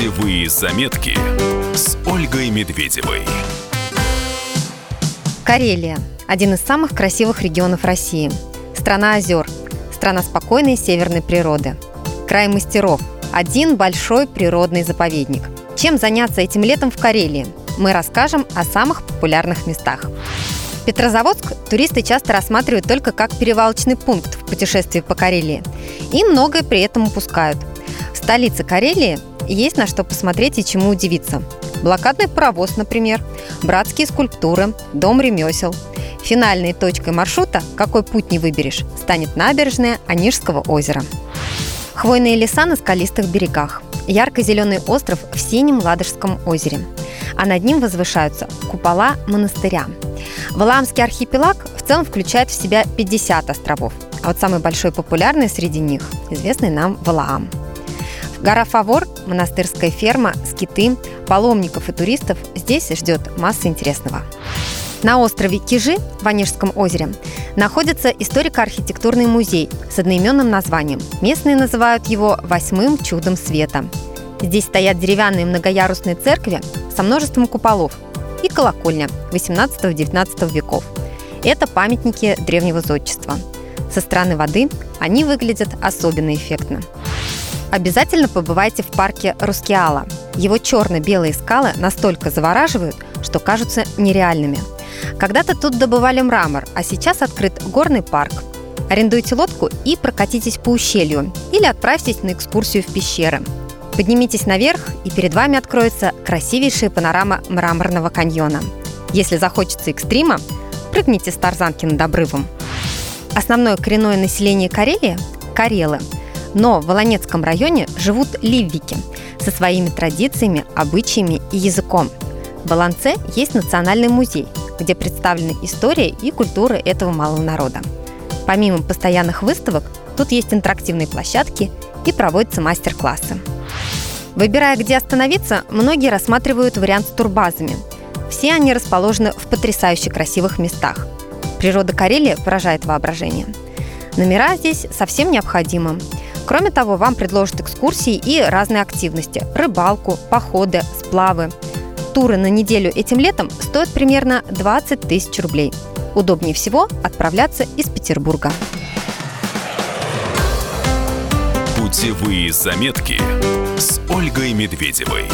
Путевые заметки с Ольгой Медведевой. Карелия – один из самых красивых регионов России. Страна озер, страна спокойной северной природы. Край мастеров – один большой природный заповедник. Чем заняться этим летом в Карелии? Мы расскажем о самых популярных местах. Петрозаводск туристы часто рассматривают только как перевалочный пункт в путешествии по Карелии. И многое при этом упускают. В столице Карелии есть на что посмотреть и чему удивиться. Блокадный паровоз, например, братские скульптуры, дом ремесел. Финальной точкой маршрута, какой путь не выберешь, станет набережная Онежского озера. Хвойные леса на скалистых берегах. Ярко-зеленый остров в синем Ладожском озере. А над ним возвышаются купола монастыря. Валаамский архипелаг в целом включает в себя 50 островов, а вот самый большой популярный среди них – известный нам Валаам – Гора Фавор, монастырская ферма, скиты, паломников и туристов здесь ждет масса интересного. На острове Кижи в Онежском озере находится историко-архитектурный музей с одноименным названием. Местные называют его «Восьмым чудом света». Здесь стоят деревянные многоярусные церкви со множеством куполов и колокольня 18-19 веков. Это памятники древнего зодчества. Со стороны воды они выглядят особенно эффектно. Обязательно побывайте в парке Рускеала. Его черно-белые скалы настолько завораживают, что кажутся нереальными. Когда-то тут добывали мрамор, а сейчас открыт горный парк. Арендуйте лодку и прокатитесь по ущелью или отправьтесь на экскурсию в пещеры. Поднимитесь наверх, и перед вами откроется красивейшая панорама мраморного каньона. Если захочется экстрима, прыгните с тарзанки над обрывом. Основное коренное население Карелии – карелы – но в Волонецком районе живут ливвики со своими традициями, обычаями и языком. В Баланце есть национальный музей, где представлены история и культура этого малого народа. Помимо постоянных выставок, тут есть интерактивные площадки и проводятся мастер-классы. Выбирая, где остановиться, многие рассматривают вариант с турбазами. Все они расположены в потрясающе красивых местах. Природа Карелии поражает воображение. Номера здесь совсем необходимы. Кроме того, вам предложат экскурсии и разные активности – рыбалку, походы, сплавы. Туры на неделю этим летом стоят примерно 20 тысяч рублей. Удобнее всего отправляться из Петербурга. Путевые заметки с Ольгой Медведевой.